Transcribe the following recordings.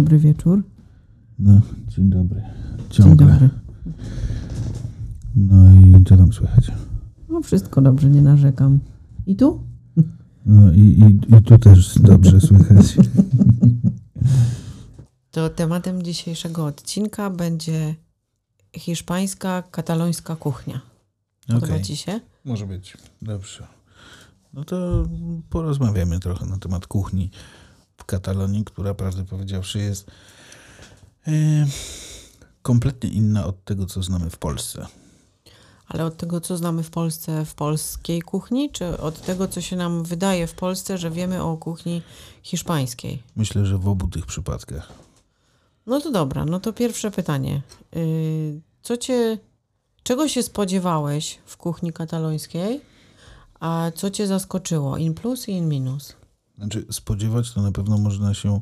Dobry wieczór. No, dzień dobry. Ciągle. Dzień dobry. No i co tam słychać? No wszystko dobrze, nie narzekam. I tu? No i, i, i tu też dobrze słychać. To tematem dzisiejszego odcinka będzie hiszpańska, katalońska kuchnia. Podoba Okej, Ci się? może być. Dobrze. No to porozmawiamy trochę na temat kuchni w Katalonii, która prawdę powiedziawszy jest e, kompletnie inna od tego, co znamy w Polsce. Ale od tego, co znamy w Polsce, w polskiej kuchni, czy od tego, co się nam wydaje w Polsce, że wiemy o kuchni hiszpańskiej? Myślę, że w obu tych przypadkach. No to dobra, no to pierwsze pytanie. Yy, Co cię, czego się spodziewałeś w kuchni katalońskiej, a co cię zaskoczyło? In plus i in minus. Znaczy, spodziewać to na pewno można się.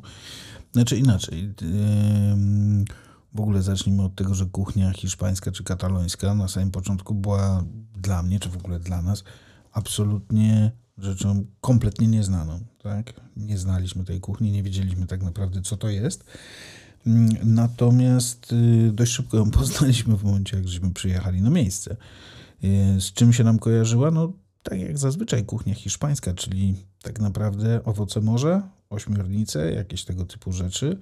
Znaczy inaczej. Ym, W ogóle zacznijmy od tego, że kuchnia hiszpańska czy katalońska na samym początku była dla mnie, czy w ogóle dla nas, absolutnie rzeczą kompletnie nieznaną. Tak? Nie znaliśmy tej kuchni, nie wiedzieliśmy tak naprawdę, co to jest. Ym, Natomiast y, dość szybko ją poznaliśmy w momencie, jak żeśmy przyjechali na miejsce. Y, Z czym się nam kojarzyła? No, tak jak zazwyczaj kuchnia hiszpańska, czyli tak naprawdę owoce morza, ośmiornice, jakieś tego typu rzeczy,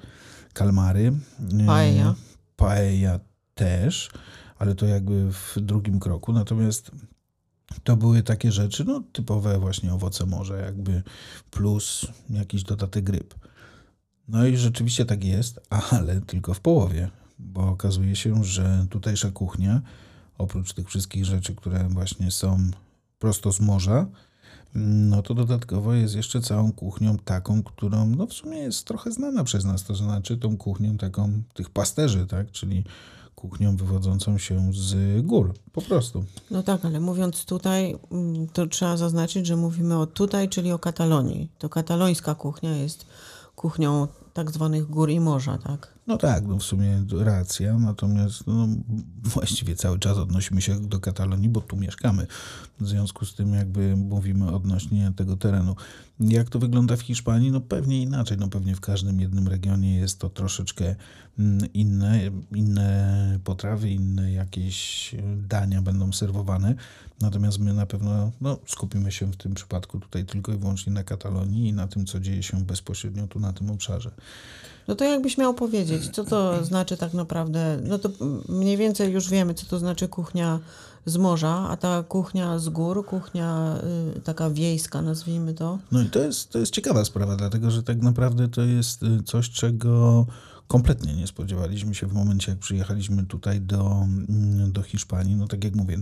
kalmary. y, Paella. Paella też, ale to jakby w drugim kroku. Natomiast to były takie rzeczy, no typowe właśnie owoce morza, jakby plus jakiś dodatek ryb. No i rzeczywiście tak jest, ale tylko w połowie, bo okazuje się, że tutejsza kuchnia, oprócz tych wszystkich rzeczy, które właśnie są prosto z morza, no to dodatkowo jest jeszcze całą kuchnią taką, którą no w sumie jest trochę znana przez nas, to znaczy tą kuchnią taką tych pasterzy, tak, czyli kuchnią wywodzącą się z gór, po prostu. No tak, ale mówiąc tutaj, mm, to trzeba zaznaczyć, że mówimy o tutaj, czyli o Katalonii. To katalońska kuchnia jest kuchnią tak zwanych gór i morza, tak? No tak, no w sumie racja, natomiast no, właściwie cały czas odnosimy się do Katalonii, bo tu mieszkamy. W związku z tym jakby mówimy odnośnie tego terenu. Jak to wygląda w Hiszpanii? No pewnie inaczej, no pewnie w każdym jednym regionie jest to troszeczkę mm, inne, inne potrawy, inne jakieś dania będą serwowane. Natomiast my na pewno no, skupimy się w tym przypadku tutaj tylko i wyłącznie na Katalonii i na tym, co dzieje się bezpośrednio tu na tym obszarze. No to jakbyś miał powiedzieć, co to znaczy tak naprawdę, no to mniej więcej już wiemy, co to znaczy kuchnia z morza, a ta kuchnia z gór, kuchnia y, taka wiejska, nazwijmy to. No i to jest, to jest ciekawa sprawa, dlatego że tak naprawdę to jest y, coś, czego kompletnie nie spodziewaliśmy się w momencie, jak przyjechaliśmy tutaj do, mm, do Hiszpanii. No tak jak mówię,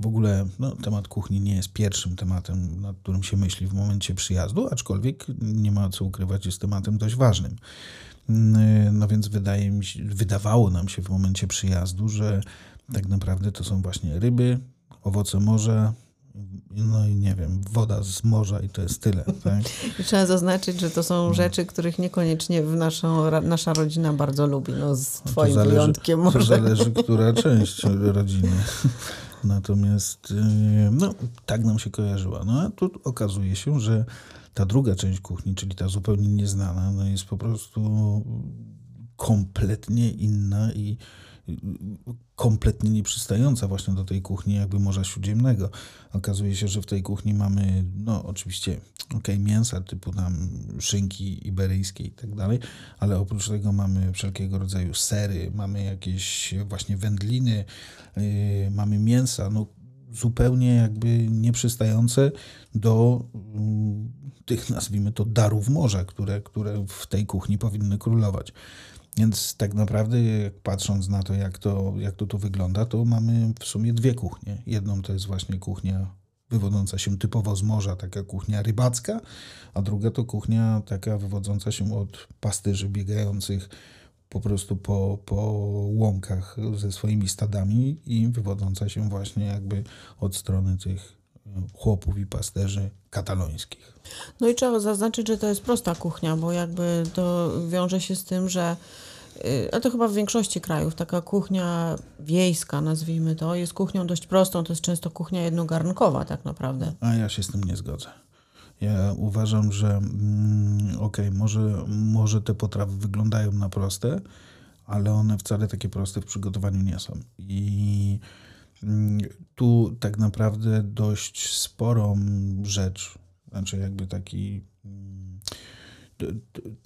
w ogóle no, temat kuchni nie jest pierwszym tematem, nad którym się myśli w momencie przyjazdu, aczkolwiek nie ma co ukrywać, jest tematem dość ważnym. No więc wydaje mi się, wydawało nam się w momencie przyjazdu, że tak naprawdę to są właśnie ryby, owoce morza, no i nie wiem, woda z morza i to jest tyle. Tak? Trzeba zaznaczyć, że to są rzeczy, których niekoniecznie w naszą, nasza rodzina bardzo lubi, no z No twoim to zależy, wyjątkiem To może. zależy, która część rodziny. Natomiast yy, no, tak nam się kojarzyła. No a tu okazuje się, że ta druga część kuchni, czyli ta zupełnie nieznana, no jest po prostu kompletnie inna i y, kompletnie nieprzystająca właśnie do tej kuchni jakby Morza Śródziemnego. Okazuje się, że w tej kuchni mamy, no oczywiście, okej, mięsa typu tam szynki iberyjskie i tak dalej, ale oprócz tego mamy wszelkiego rodzaju sery, mamy jakieś właśnie wędliny, yy, mamy mięsa, no zupełnie jakby nieprzystające do mm, tych, nazwijmy to, darów morza, które, które w tej kuchni powinny królować. Więc tak naprawdę, patrząc na to jak, to, jak to tu wygląda, to mamy w sumie dwie kuchnie. Jedną to jest właśnie kuchnia wywodząca się typowo z morza, taka kuchnia rybacka, a druga to kuchnia taka wywodząca się od pastyrzy biegających po prostu po, po łąkach ze swoimi stadami i wywodząca się właśnie jakby od strony tych e, chłopów i pasterzy katalońskich. No i trzeba zaznaczyć, że to jest prosta kuchnia, bo jakby to wiąże się z tym, że y, a to chyba w większości krajów taka kuchnia wiejska, nazwijmy to, jest kuchnią dość prostą, to jest często kuchnia jednogarnkowa tak naprawdę. A ja się z tym nie zgodzę. Ja uważam, że mm, okej, okay, może, może te potrawy wyglądają na proste, ale one wcale takie proste w przygotowaniu nie są. I mm, tu tak naprawdę dość sporą rzecz, znaczy jakby taki mm,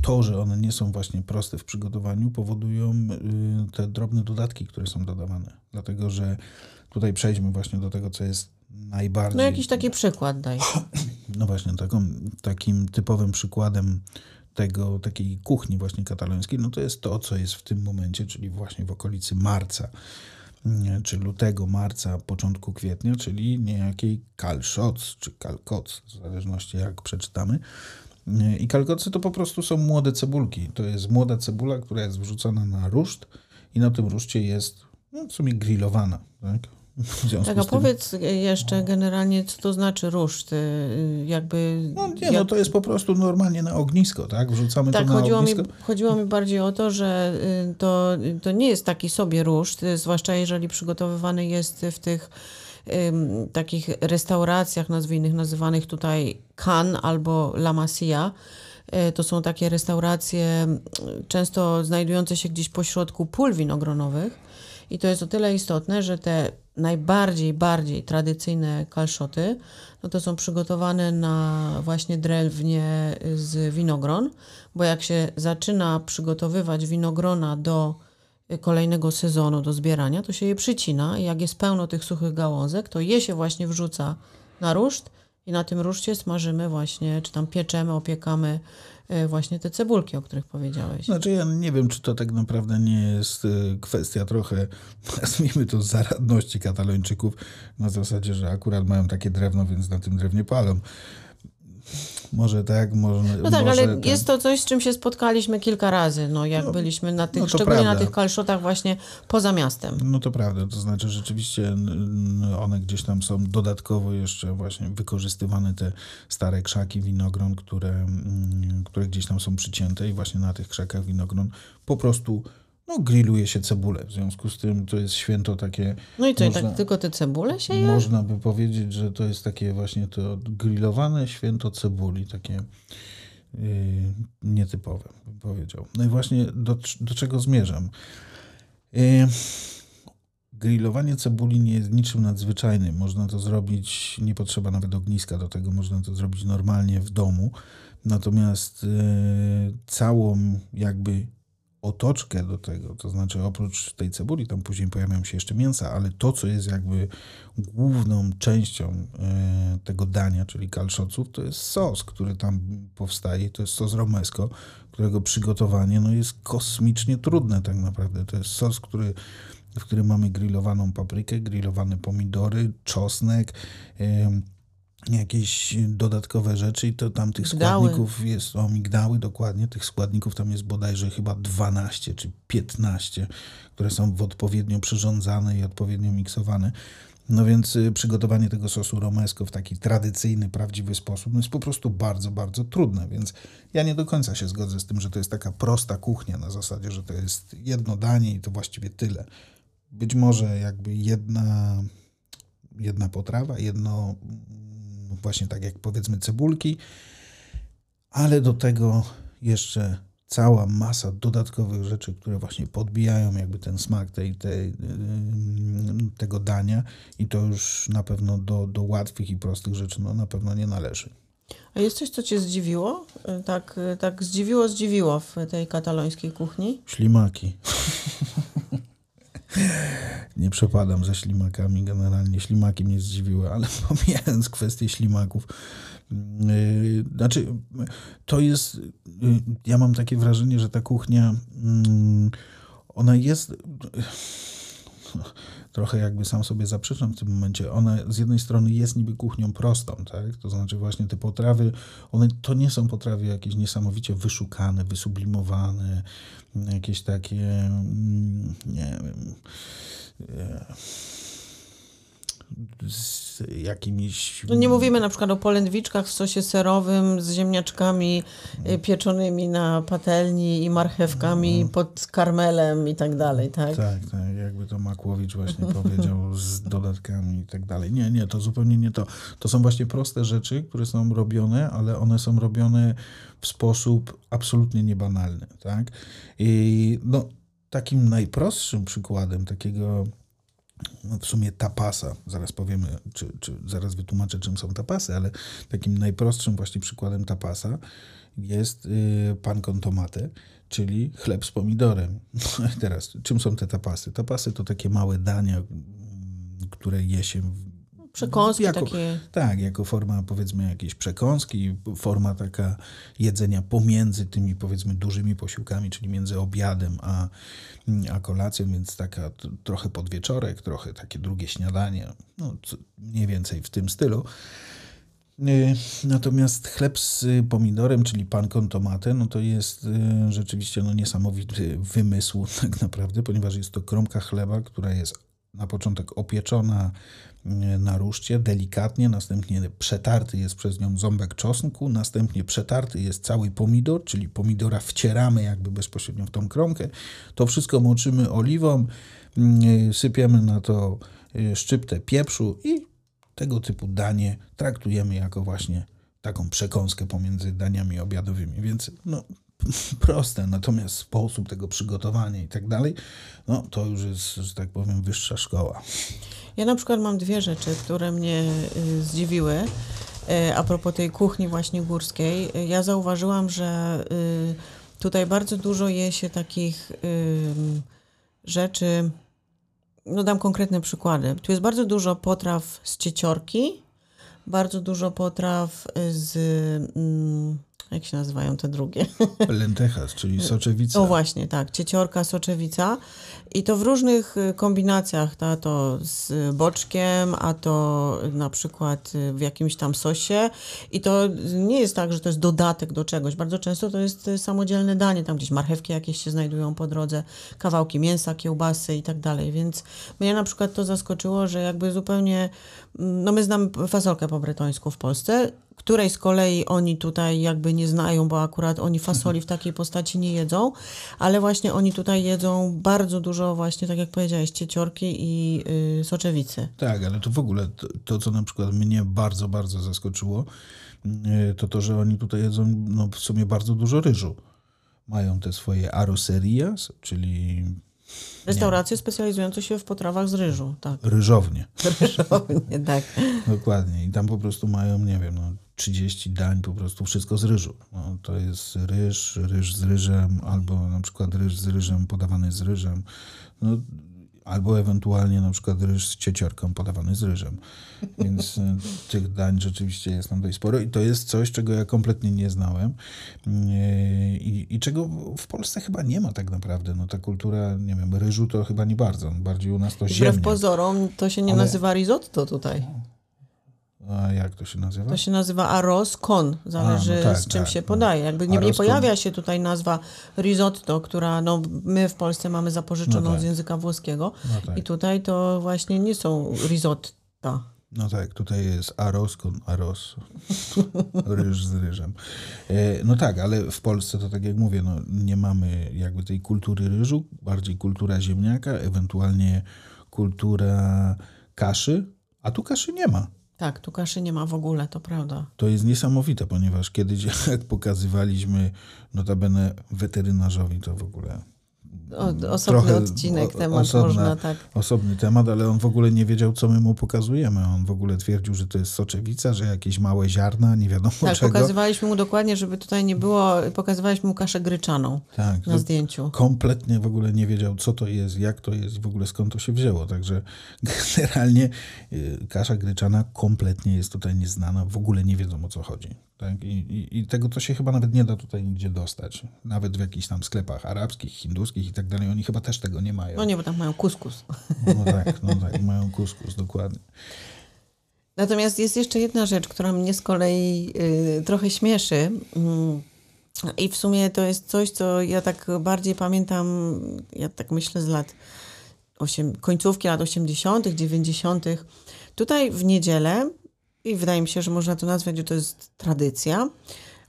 to, że one nie są właśnie proste w przygotowaniu, powodują y, te drobne dodatki, które są dodawane. Dlatego, że tutaj przejdźmy właśnie do tego, co jest najbardziej. No jakiś taki przykład daj. No właśnie, taką, takim typowym przykładem tego, takiej kuchni właśnie katalońskiej, no to jest to, co jest w tym momencie, czyli właśnie w okolicy marca, czy lutego, marca, początku kwietnia, czyli niejakiej kalszoc, czy kalkoc, w zależności jak przeczytamy. I kalkocy to po prostu są młode cebulki. To jest młoda cebula, która jest wrzucona na ruszt i na tym ruszcie jest no, w sumie grillowana. Tak? Tak, a powiedz jeszcze generalnie, co to znaczy ruszt, y, jakby... No nie, no jak... no to jest po prostu normalnie na ognisko, tak? Wrzucamy tak, to na chodziło ognisko. Mi, chodziło mi bardziej o to, że y, to, to nie jest taki sobie ruszt, y, zwłaszcza jeżeli przygotowywany jest w tych takich restauracjach, nazwijnych, nazywanych tutaj Can albo La Masia. To są takie restauracje często znajdujące się gdzieś pośrodku pól winogronowych. I to jest o tyle istotne, że te najbardziej, bardziej tradycyjne kalszoty, no to są przygotowane na właśnie drewnie z winogron, bo jak się zaczyna przygotowywać winogrona do kolejnego sezonu, do zbierania, to się je przycina i jak jest pełno tych suchych gałązek, to je się właśnie wrzuca na ruszt i na tym ruszcie smażymy właśnie, czy tam pieczemy, opiekamy właśnie te cebulki, o których powiedziałeś. Znaczy ja nie wiem, czy to tak naprawdę nie jest e, kwestia trochę, nazwijmy to, zaradności katalończyków, na zasadzie, że akurat mają takie drewno, więc na tym drewnie palą. Może tak, może. No tak, ale ten... jest to coś, z czym się spotkaliśmy kilka razy, no jak no, byliśmy na tych, no szczególnie prawda. na tych kalszotach właśnie poza miastem. No to prawda, to znaczy rzeczywiście one gdzieś tam są dodatkowo jeszcze właśnie wykorzystywane te stare krzaki winogron, które, które gdzieś tam są przycięte i właśnie na tych krzakach winogron po prostu no, grilluje się cebulę. W związku z tym to jest święto takie. No i co, można, tak tylko te cebule się je? Można by powiedzieć, że to jest takie właśnie to grillowane święto cebuli, takie yy, nietypowe, bym powiedział. No i właśnie do, do czego zmierzam? Yy, grillowanie cebuli nie jest niczym nadzwyczajnym. Można to zrobić, nie potrzeba nawet ogniska do tego, można to zrobić normalnie w domu. Natomiast yy, całą jakby otoczkę do tego, to znaczy oprócz tej cebuli, tam później pojawiają się jeszcze mięsa, ale to, co jest jakby główną częścią e, tego dania, czyli kalszoców, to jest sos, który tam powstaje, to jest sos romesco, którego przygotowanie no, jest kosmicznie trudne tak naprawdę. To jest sos, który w którym mamy grillowaną paprykę, grillowane pomidory, czosnek, jakieś dodatkowe rzeczy i to tam tych migdały. składników jest, o migdały dokładnie, tych składników tam jest bodajże chyba 12 czy 15, które są w odpowiednio przyrządzane i odpowiednio miksowane. No więc y, przygotowanie tego sosu romesco w taki tradycyjny, prawdziwy sposób no jest po prostu bardzo, bardzo trudne, więc ja nie do końca się zgodzę z tym, że to jest taka prosta kuchnia na zasadzie, że to jest jedno danie i to właściwie tyle. Być może jakby jedna, jedna potrawa, jedno właśnie tak jak powiedzmy cebulki, ale do tego jeszcze cała masa dodatkowych rzeczy, które właśnie podbijają jakby ten smak tej, tej, tego dania i to już na pewno do, do łatwych i prostych rzeczy no, na pewno nie należy. A jest coś, co cię zdziwiło? Tak, tak zdziwiło, zdziwiło w tej katalońskiej kuchni? Ślimaki. Nie przepadam za ślimakami generalnie. Ślimaki mnie zdziwiły, ale pomijając kwestię ślimaków, yy, znaczy to jest, yy, ja mam takie wrażenie, że ta kuchnia, yy, ona jest trochę jakby sam sobie zaprzeczam w tym momencie. Ona z jednej strony jest niby kuchnią prostą, tak? To znaczy właśnie te potrawy, one to nie są potrawy jakieś niesamowicie wyszukane, wysublimowane, jakieś takie, mm, nie wiem, e, z jakimiś... No nie mówimy na przykład o polędwiczkach w sosie serowym z ziemniaczkami y, pieczonymi na patelni i marchewkami no. pod karmelem i tak dalej, tak? Tak, tak. jakby to Makłowicz właśnie powiedział, z dodatkami i tak dalej. Nie, nie, to zupełnie nie to. To są właśnie proste rzeczy, które są robione, ale one są robione w sposób absolutnie niebanalny, tak? I no, takim najprostszym przykładem takiego w sumie tapasa, zaraz powiemy, czy, czy zaraz wytłumaczę, czym są tapasy, ale takim najprostszym właśnie przykładem tapasa jest y, pan con tomate, czyli chleb z pomidorem. No teraz, czym są te tapasy? Tapasy to takie małe dania, które je się Przekąski jako, takie. Tak, jako forma powiedzmy jakiejś przekąski, forma taka jedzenia pomiędzy tymi powiedzmy dużymi posiłkami, czyli między obiadem a, a kolacją, więc taka trochę podwieczorek, trochę takie drugie śniadanie, no co- mniej więcej w tym stylu. Y, Natomiast chleb z pomidorem, czyli pan con tomate, no to jest y, rzeczywiście no, niesamowity wymysł tak naprawdę, ponieważ jest to kromka chleba, która jest na początek opieczona na ruszcie delikatnie, następnie przetarty jest przez nią ząbek czosnku, następnie przetarty jest cały pomidor, czyli pomidora wcieramy jakby bezpośrednio w tą kromkę. To wszystko moczymy oliwą, y, sypiemy na to y, szczyptę pieprzu i tego typu danie traktujemy jako właśnie taką przekąskę pomiędzy daniami obiadowymi, więc no proste, natomiast sposób tego przygotowania i tak dalej, no to już jest, że tak powiem, wyższa szkoła. Ja na przykład mam dwie rzeczy, które mnie y, zdziwiły. Y, a propos tej kuchni właśnie górskiej, Y, ja zauważyłam, że tutaj bardzo dużo je się takich rzeczy. No dam konkretne przykłady. Tu jest bardzo dużo potraw z cieciorki, bardzo dużo potraw z. Jak się nazywają te drugie? Lentejas, czyli soczewica. O właśnie, tak, cieciorka, soczewica. I to w różnych y, kombinacjach, ta, to z boczkiem, a to na przykład y, w jakimś tam sosie. I to nie jest tak, że to jest dodatek do czegoś, bardzo często to jest y, samodzielne danie, tam gdzieś marchewki jakieś się znajdują po drodze, kawałki mięsa, kiełbasy i tak dalej, więc mnie na przykład to zaskoczyło, że jakby zupełnie, no my znamy fasolkę po bretońsku w Polsce, której z kolei oni tutaj jakby nie znają, bo akurat oni fasoli w takiej postaci nie jedzą, ale właśnie oni tutaj jedzą bardzo dużo właśnie, tak jak powiedziałeś, cieciorki i y, soczewicy. Tak, ale to w ogóle to, to, co na przykład mnie bardzo, bardzo zaskoczyło, yy, to to, że oni tutaj jedzą no, w sumie bardzo dużo ryżu. Mają te swoje arrocerias, czyli Restauracje specjalizujące się w potrawach z ryżu, tak. ryżownie. Ryżownie, tak. Dokładnie. I tam po prostu mają, nie wiem, no, 30 dań, po prostu wszystko z ryżu. No, to jest ryż, ryż z ryżem, albo na przykład ryż z ryżem podawany z ryżem. No, albo ewentualnie na przykład ryż z cieciorką podawany z ryżem. Więc e, tych dań rzeczywiście jest tam dość sporo i to jest coś, czego ja kompletnie nie znałem E, i, i czego w Polsce chyba nie ma tak naprawdę. No ta kultura, nie wiem, ryżu to chyba nie bardzo. Bardziej u nas to Wbrew ziemniak. pozorom to się nie Ale- nazywa risotto tutaj. A jak to się nazywa? To się nazywa arroz con, zależy A, no tak, z czym tak, się no. podaje. Jakby nie, nie Arroz pojawia się tutaj nazwa risotto, która no, my w Polsce mamy zapożyczoną No tak. z języka włoskiego No tak. i tutaj to właśnie nie są risotta. No tak, tutaj jest aros con aros. Ryż z ryżem. E, No tak, ale w Polsce to tak jak mówię, no, nie mamy jakby tej kultury ryżu, bardziej kultura ziemniaka, ewentualnie kultura kaszy, a tu kaszy nie ma. Tak, tu kaszy nie ma w ogóle, to prawda. To jest niesamowite, ponieważ kiedyś jak pokazywaliśmy notabene weterynarzowi, to w ogóle O, osobny Trochę odcinek, o- temat osobna- można tak. osobny temat, ale on w ogóle nie wiedział, co my mu pokazujemy. On w ogóle twierdził, że to jest soczewica, że jakieś małe ziarna, nie wiadomo Tak, czego. pokazywaliśmy mu dokładnie, żeby tutaj nie było, pokazywaliśmy mu kaszę gryczaną Tak, na zdjęciu. kompletnie w ogóle nie wiedział, co to jest, jak to jest w ogóle skąd to się wzięło. Także generalnie y, kasza gryczana kompletnie jest tutaj nieznana, w ogóle nie wiedzą o co chodzi. Tak? I, i, I tego to się chyba nawet nie da tutaj nigdzie dostać. Nawet w jakichś tam sklepach arabskich, hinduskich i tak dalej. Oni chyba też tego nie mają. No nie, bo tam mają kuskus. No tak, no tak, mają kuskus, dokładnie. Natomiast jest jeszcze jedna rzecz, która mnie z kolei y, trochę śmieszy. Mm, I w sumie to jest coś, co ja tak bardziej pamiętam, ja tak myślę z lat osiem, końcówki lat 80., 90. Tutaj w niedzielę, i wydaje mi się, że można to nazwać, że to jest tradycja,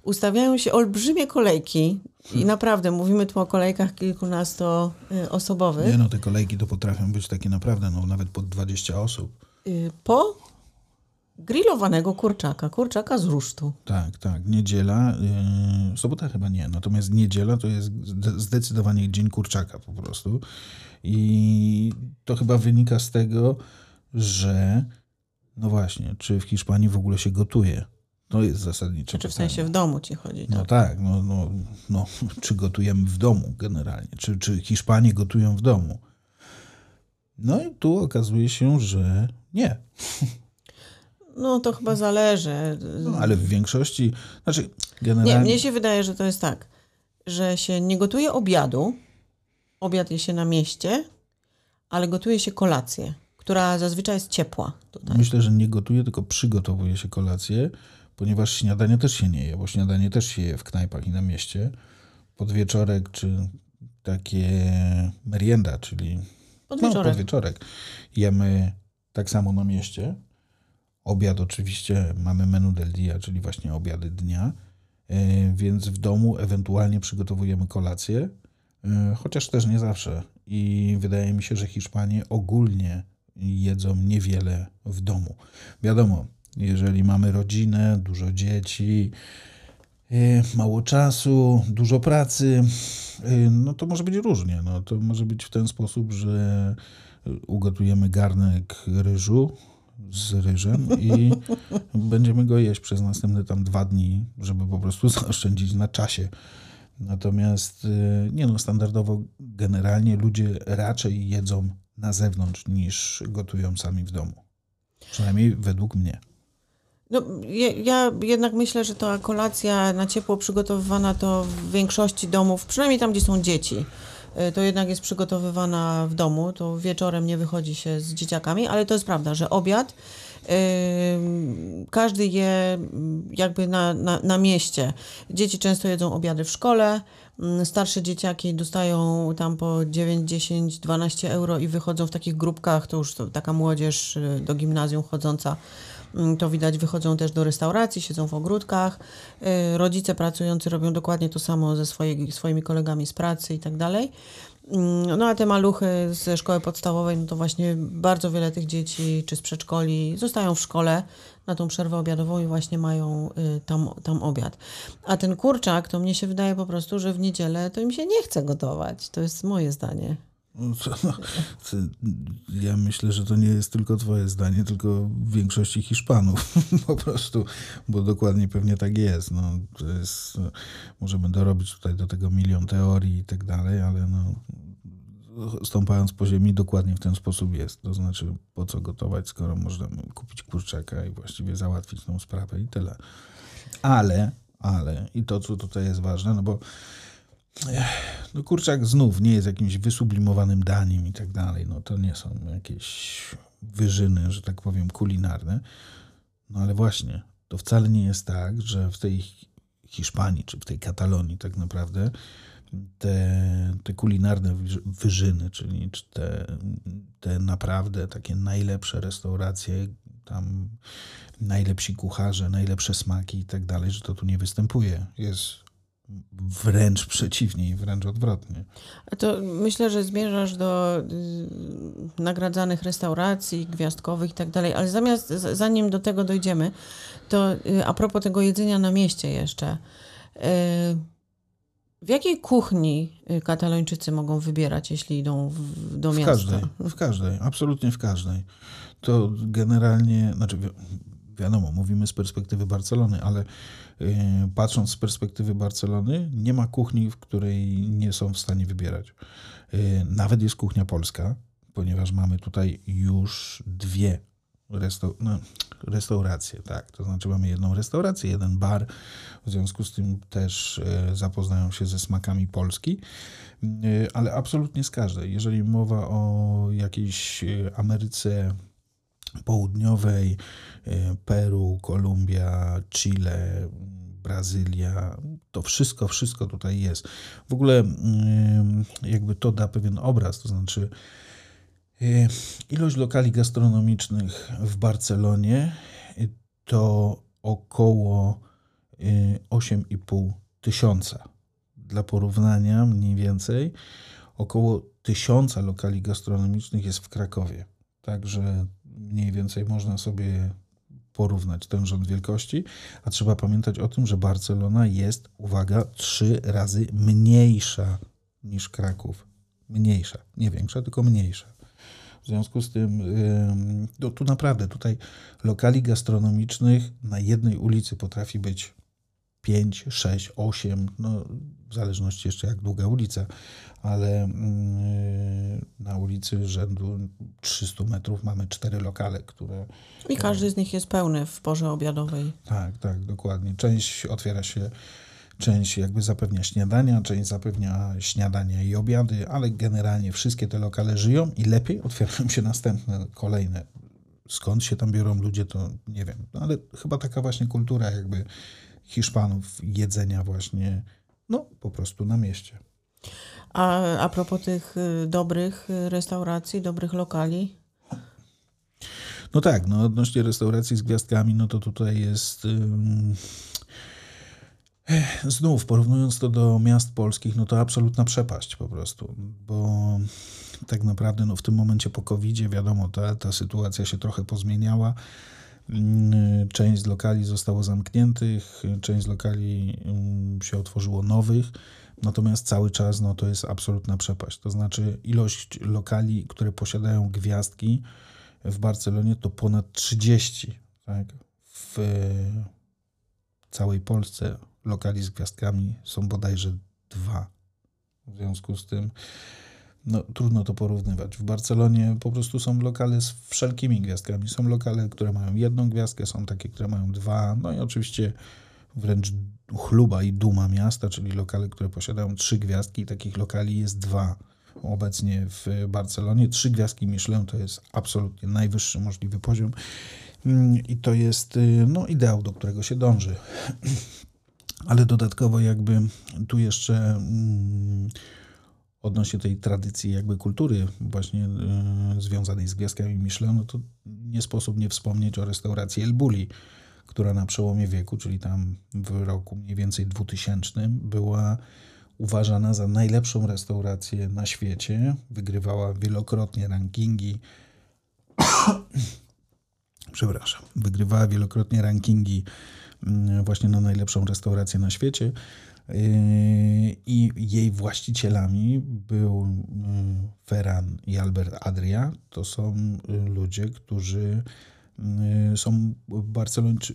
ustawiają się olbrzymie kolejki i naprawdę mówimy tu o kolejkach kilkunastoosobowych. Nie no, te kolejki to potrafią być takie naprawdę, no nawet pod 20 osób. Y, po grillowanego kurczaka, kurczaka z rusztu. Tak, tak. Niedziela, yy, sobota chyba nie, natomiast niedziela to jest zdecydowanie dzień kurczaka po prostu. I to chyba wynika z tego, że no właśnie, czy w Hiszpanii w ogóle się gotuje? To jest zasadnicze Czy w sensie w domu ci chodzi? No tak, no, no, no, czy gotujemy w domu generalnie, czy, czy Hiszpanie gotują w domu. No i tu okazuje się, że nie. No to chyba zależy. No, ale w większości, znaczy generalnie... Nie, mnie się wydaje, że to jest tak, że się nie gotuje obiadu, obiad je się na mieście, ale gotuje się kolację, która zazwyczaj jest ciepła. Tutaj. Myślę, że nie gotuje, tylko przygotowuje się kolację, ponieważ śniadanie też się nie je, bo śniadanie też się je w knajpach i na mieście. Podwieczorek czy takie merienda, czyli podwieczorek. No, podwieczorek. Jemy tak samo na mieście. Obiad oczywiście mamy menu del dia, czyli właśnie obiady dnia, e, więc w domu ewentualnie przygotowujemy kolację, e, chociaż też nie zawsze. I wydaje mi się, że Hiszpanie ogólnie jedzą niewiele w domu. Wiadomo, jeżeli mamy rodzinę, dużo dzieci, e, mało czasu, dużo pracy, no to może być różnie. No, to może być w ten sposób, że ugotujemy garnek ryżu z ryżem i będziemy go jeść przez następne tam dwa dni, żeby po prostu zaoszczędzić na czasie. Natomiast nie no, standardowo generalnie ludzie raczej jedzą na zewnątrz niż gotują sami w domu. Przynajmniej według mnie. No, ja, ja, jednak myślę, że ta kolacja na ciepło przygotowywana to w większości domów, przynajmniej tam, gdzie są dzieci, to jednak jest przygotowywana w domu. To wieczorem nie wychodzi się z dzieciakami, ale to jest prawda, że obiad yy, każdy je mm, jakby na, na, na mieście. Dzieci często jedzą obiady w szkole. Mm, starsze dzieciaki dostają tam po 9, 10, 12 euro i wychodzą w takich grupkach. To już taka młodzież y, do gimnazjum chodząca to widać, wychodzą też do restauracji, siedzą w ogródkach. Y, rodzice pracujący robią dokładnie to samo ze swojej, swoimi kolegami z pracy i tak dalej. Mm, no a te maluchy ze szkoły podstawowej, no to właśnie bardzo wiele tych dzieci czy z przedszkoli zostają w szkole na tą przerwę obiadową i właśnie mają y, tam, tam obiad. A ten kurczak, to mnie się wydaje po prostu, że w niedzielę to im się nie chce gotować. To jest moje zdanie. No, ja myślę, że to nie jest tylko Twoje zdanie, tylko większości Hiszpanów po prostu, bo dokładnie pewnie tak jest. No, to jest możemy dorobić tutaj do tego milion teorii i tak dalej, ale no, stąpając po ziemi, dokładnie w ten sposób jest. To znaczy, po co gotować, skoro możemy kupić kurczaka i właściwie załatwić tą sprawę i tyle. Ale, ale, i to, co tutaj jest ważne, no bo no kurczak znów nie jest jakimś wysublimowanym daniem i tak dalej. No to nie są jakieś wyżyny, że tak powiem, kulinarne. No ale właśnie, to wcale nie jest tak, że w tej Hiszpanii czy w tej Katalonii tak naprawdę te, te kulinarne wyżyny, czyli te, te naprawdę takie najlepsze restauracje, tam najlepsi kucharze, najlepsze smaki i tak dalej, że to tu nie występuje. Jest Wręcz przeciwnie, wręcz odwrotnie. To myślę, że zmierzasz do y, nagradzanych restauracji, gwiazdkowych i tak dalej, ale zamiast, zanim do tego dojdziemy, to y, a propos tego jedzenia na mieście jeszcze. Y, w jakiej kuchni katalończycy mogą wybierać, jeśli idą w, do w miasta? Każdej, w każdej, absolutnie w każdej. To generalnie, znaczy wiadomo, mówimy z perspektywy Barcelony, ale Y, patrząc z perspektywy Barcelony, nie ma kuchni, w której nie są w stanie wybierać. Y, nawet jest kuchnia polska, ponieważ mamy tutaj już dwie no, restauracje, tak. To znaczy mamy jedną restaurację, jeden bar, w związku z tym też y, zapoznają się ze smakami Polski, ale absolutnie z każdej. Jeżeli mowa o jakiejś Ameryce Południowej, e, Peru, Kolumbia, Chile, Brazylia, to wszystko, wszystko tutaj jest. W ogóle mm, jakby to da pewien obraz, to znaczy e, ilość lokali gastronomicznych w Barcelonie to około 8,5 tysiąca. Dla porównania mniej więcej około tysiąca lokali gastronomicznych jest w Krakowie. Także mniej więcej można sobie porównać ten rząd wielkości, a trzeba pamiętać o tym, że Barcelona jest, uwaga, trzy razy mniejsza niż Kraków. Mniejsza, nie większa, tylko mniejsza. W związku z tym, no tu naprawdę, tutaj lokali gastronomicznych na jednej ulicy potrafi być 5, 6, 8, no w zależności jeszcze jak długa ulica, ale mm, na ulicy rzędu 300 metrów mamy cztery lokale, które... I każdy z nich jest pełny w porze obiadowej. Tak, tak, dokładnie. Część otwiera się, część jakby zapewnia śniadania, część zapewnia śniadania i obiady, ale generalnie wszystkie te lokale żyją i lepiej otwierają się następne, kolejne. Skąd się tam biorą ludzie, to nie wiem. No, ale chyba taka właśnie kultura jakby Hiszpanów jedzenia właśnie, no po prostu na mieście. A, a propos tych y, dobrych y, restauracji, dobrych lokali? No tak, no odnośnie restauracji z gwiazdkami, no to tutaj jest... Znów, porównując to do miast polskich, no to absolutna przepaść po prostu, bo tak naprawdę no w tym momencie po covid wiadomo, ta, ta sytuacja się trochę pozmieniała. Mm, część z lokali zostało zamkniętych, część z lokali mm, się otworzyło nowych, natomiast cały czas no, to jest absolutna przepaść. To znaczy ilość lokali, które posiadają gwiazdki w Barcelonie to ponad 30. Tak? W całej Polsce lokali z gwiazdkami są bodajże dwa. W związku z tym no, trudno to porównywać. W Barcelonie po prostu są lokale z wszelkimi gwiazdkami. Są lokale, które mają jedną gwiazdkę, są takie, które mają dwa. No i oczywiście wręcz chluba i duma miasta, czyli lokale, które posiadają trzy gwiazdki. Takich lokali jest dwa obecnie w Barcelonie. Trzy gwiazdki Michelin to jest absolutnie najwyższy możliwy poziom mm, i to jest y, no, ideał, do którego się dąży. Ale dodatkowo jakby tu jeszcze mm, odnośnie tej tradycji jakby kultury właśnie y, związanej z gwiazdkami Michelin, no to nie sposób nie wspomnieć o restauracji El Bulli, która na przełomie wieku, czyli tam w roku mniej więcej 2000 była uważana za najlepszą restaurację na świecie. Wygrywała wielokrotnie rankingi. Przepraszam. Wygrywała wielokrotnie rankingi mm, właśnie na najlepszą restaurację na świecie. Yy, I jej właścicielami był yy, Ferran i Albert Adria. To są yy, ludzie, którzy są Barcelończy,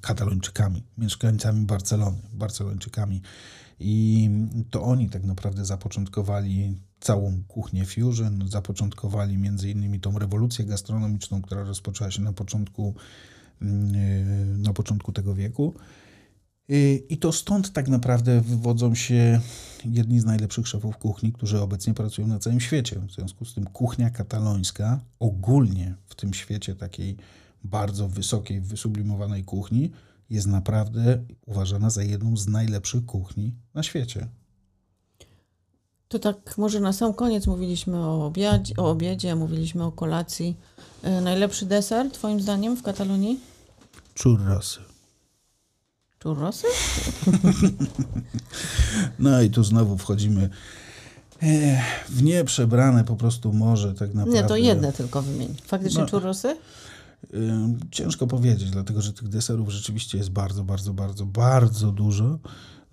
katalończykami, mieszkańcami Barcelony, Barcelończykami. I to oni tak naprawdę zapoczątkowali całą kuchnię fusion, zapoczątkowali między innymi tą rewolucję gastronomiczną, która rozpoczęła się na początku, na początku tego wieku. I to stąd tak naprawdę wywodzą się jedni z najlepszych szefów kuchni, którzy obecnie pracują na całym świecie. W związku z tym kuchnia katalońska ogólnie w tym świecie takiej bardzo wysokiej, wysublimowanej kuchni jest naprawdę uważana za jedną z najlepszych kuchni na świecie. To tak może na sam koniec mówiliśmy o obiedzie, o obiedzie mówiliśmy o kolacji. E, najlepszy deser twoim zdaniem w Katalonii? Churrasy. Churrosy? no i tu znowu wchodzimy e, w nieprzebrane po prostu morze tak naprawdę. Nie, to jedne tylko wymień. Faktycznie no, churrosy? Ciężko powiedzieć, dlatego że tych deserów rzeczywiście jest bardzo, bardzo, bardzo, bardzo dużo.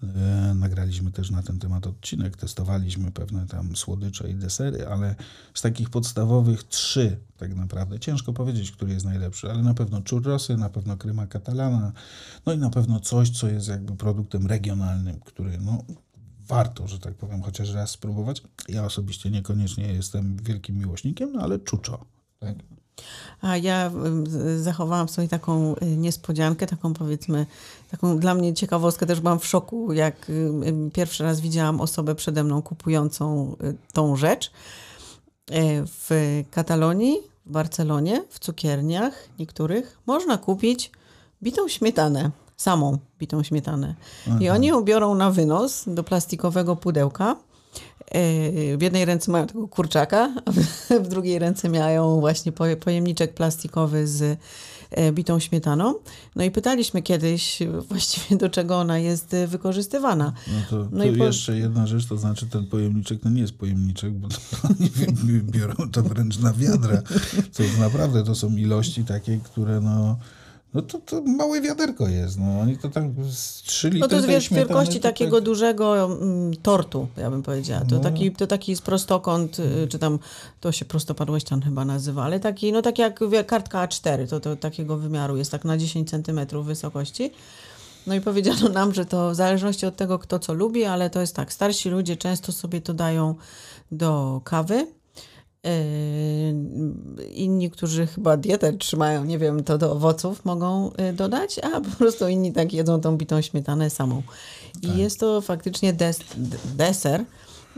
E, nagraliśmy też na ten temat odcinek, testowaliśmy pewne tam słodycze i desery, ale z takich podstawowych trzy tak naprawdę. Ciężko powiedzieć, który jest najlepszy, ale na pewno churrosy, na pewno kryma catalana, no i na pewno coś, co jest jakby produktem regionalnym, który no, warto, że tak powiem, chociaż raz spróbować. Ja osobiście niekoniecznie jestem wielkim miłośnikiem, no ale czuczo. Tak? A ja zachowałam sobie taką y, niespodziankę, taką powiedzmy, taką dla mnie ciekawostkę. Też byłam w szoku, jak pierwszy raz widziałam osobę przede mną kupującą y, tą rzecz. E, w Katalonii, w Barcelonie, w cukierniach niektórych można kupić bitą śmietanę, samą bitą śmietanę. I oni ją biorą na wynos do plastikowego pudełka E, w jednej ręce mają tego kurczaka, w drugiej ręce mają właśnie pojemniczek plastikowy z e, bitą śmietaną. No i pytaliśmy kiedyś właściwie do czego ona jest wykorzystywana. No to, no i po... jeszcze jedna rzecz, to znaczy ten pojemniczek to nie jest pojemniczek, bo to oni biorą to wręcz na wiadra. To naprawdę to są ilości takie, które no no to, to małe wiaderko jest, no oni to tam z 3 litry No to jest wiesz, wielkości takiego tak... dużego mm, tortu, ja bym powiedziała. To, no. taki, to taki jest prostokąt, y, czy tam, to się prostopadłościan chyba nazywa, ale taki, no tak jak kartka A4, to, to takiego wymiaru jest, tak na 10 centymetrów wysokości. No i powiedziano nam, że to w zależności od tego, kto co lubi, ale to jest tak, starsi ludzie często sobie to dają do kawy, inni, którzy chyba dietę trzymają, nie wiem, to do owoców mogą yy, dodać, a po prostu inni tak jedzą tą bitą śmietanę samą. I tak. jest to faktycznie des deser,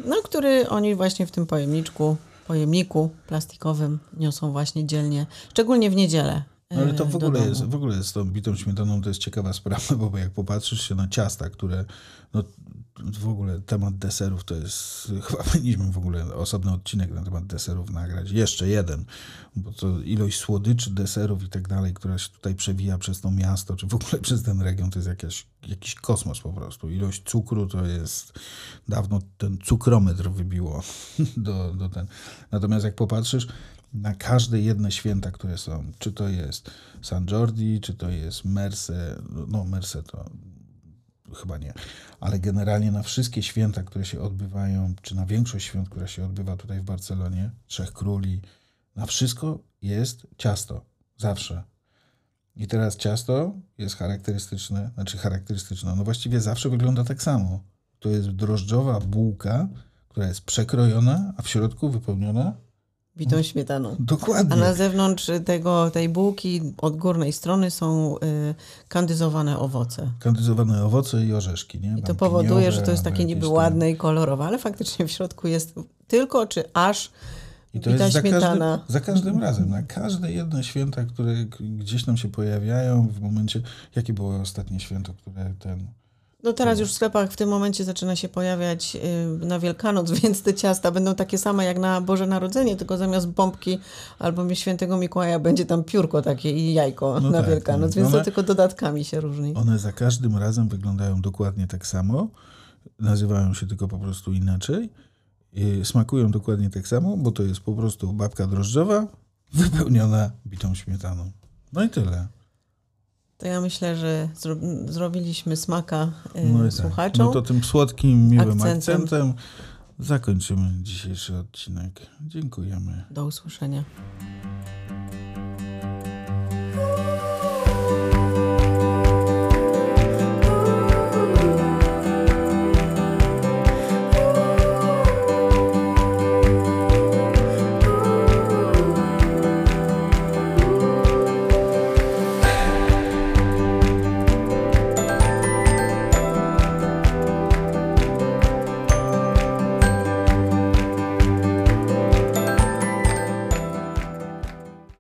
no, który oni właśnie w tym pojemniczku, pojemniku plastikowym niosą właśnie dzielnie, szczególnie w niedzielę. No, ale to w ogóle, jest, w ogóle z tą bitą śmietaną to jest ciekawa sprawa, bo jak popatrzysz się na ciasta, które no, w ogóle temat deserów to jest, chyba powinniśmy w ogóle osobny odcinek na temat deserów nagrać. Jeszcze jeden, bo to ilość słodyczy, deserów i tak dalej, która się tutaj przewija przez to miasto, czy w ogóle przez ten region, to jest jakaś, jakiś kosmos po prostu. Ilość cukru to jest, dawno ten cukrometr wybiło do, do ten. Natomiast jak popatrzysz, na każde jedne święta, które są, czy to jest San Jordi, czy to jest Merse, no Merse to chyba nie, ale generalnie na wszystkie święta, które się odbywają, czy na większość świąt, która się odbywa tutaj w Barcelonie, Trzech Króli, na wszystko jest ciasto. Zawsze. I teraz ciasto jest charakterystyczne, znaczy charakterystyczne, no właściwie zawsze wygląda tak samo. To jest drożdżowa bułka, która jest przekrojona, a w środku wypełniona Bitą śmietaną. Dokładnie. A na zewnątrz tego, tej bułki od górnej strony są y, kandyzowane owoce. Kandyzowane owoce i orzeszki. Nie? I to powoduje, że to jest takie niby ładne i kolorowe, ale faktycznie w środku jest tylko czy aż i to jest za każdym, za każdym razem, na każde jedne święta, które gdzieś nam się pojawiają w momencie, jakie było ostatnie święto, które ten no teraz już w sklepach w tym momencie zaczyna się pojawiać y, na Wielkanoc, więc te ciasta będą takie same jak na Boże Narodzenie, tylko zamiast bombki albo świętego Mikołaja będzie tam piórko takie i jajko no na tak, Wielkanoc, więc one, to tylko dodatkami się różni. One za każdym razem wyglądają dokładnie tak samo, nazywają się tylko po prostu inaczej, smakują dokładnie tak samo, bo to jest po prostu babka drożdżowa wypełniona bitą śmietaną. No i tyle. To ja myślę, że zro zrobiliśmy smaka y, no tak. słuchaczom. No to tym słodkim, miłym akcentem. akcentem zakończymy dzisiejszy odcinek. Dziękujemy. Do usłyszenia.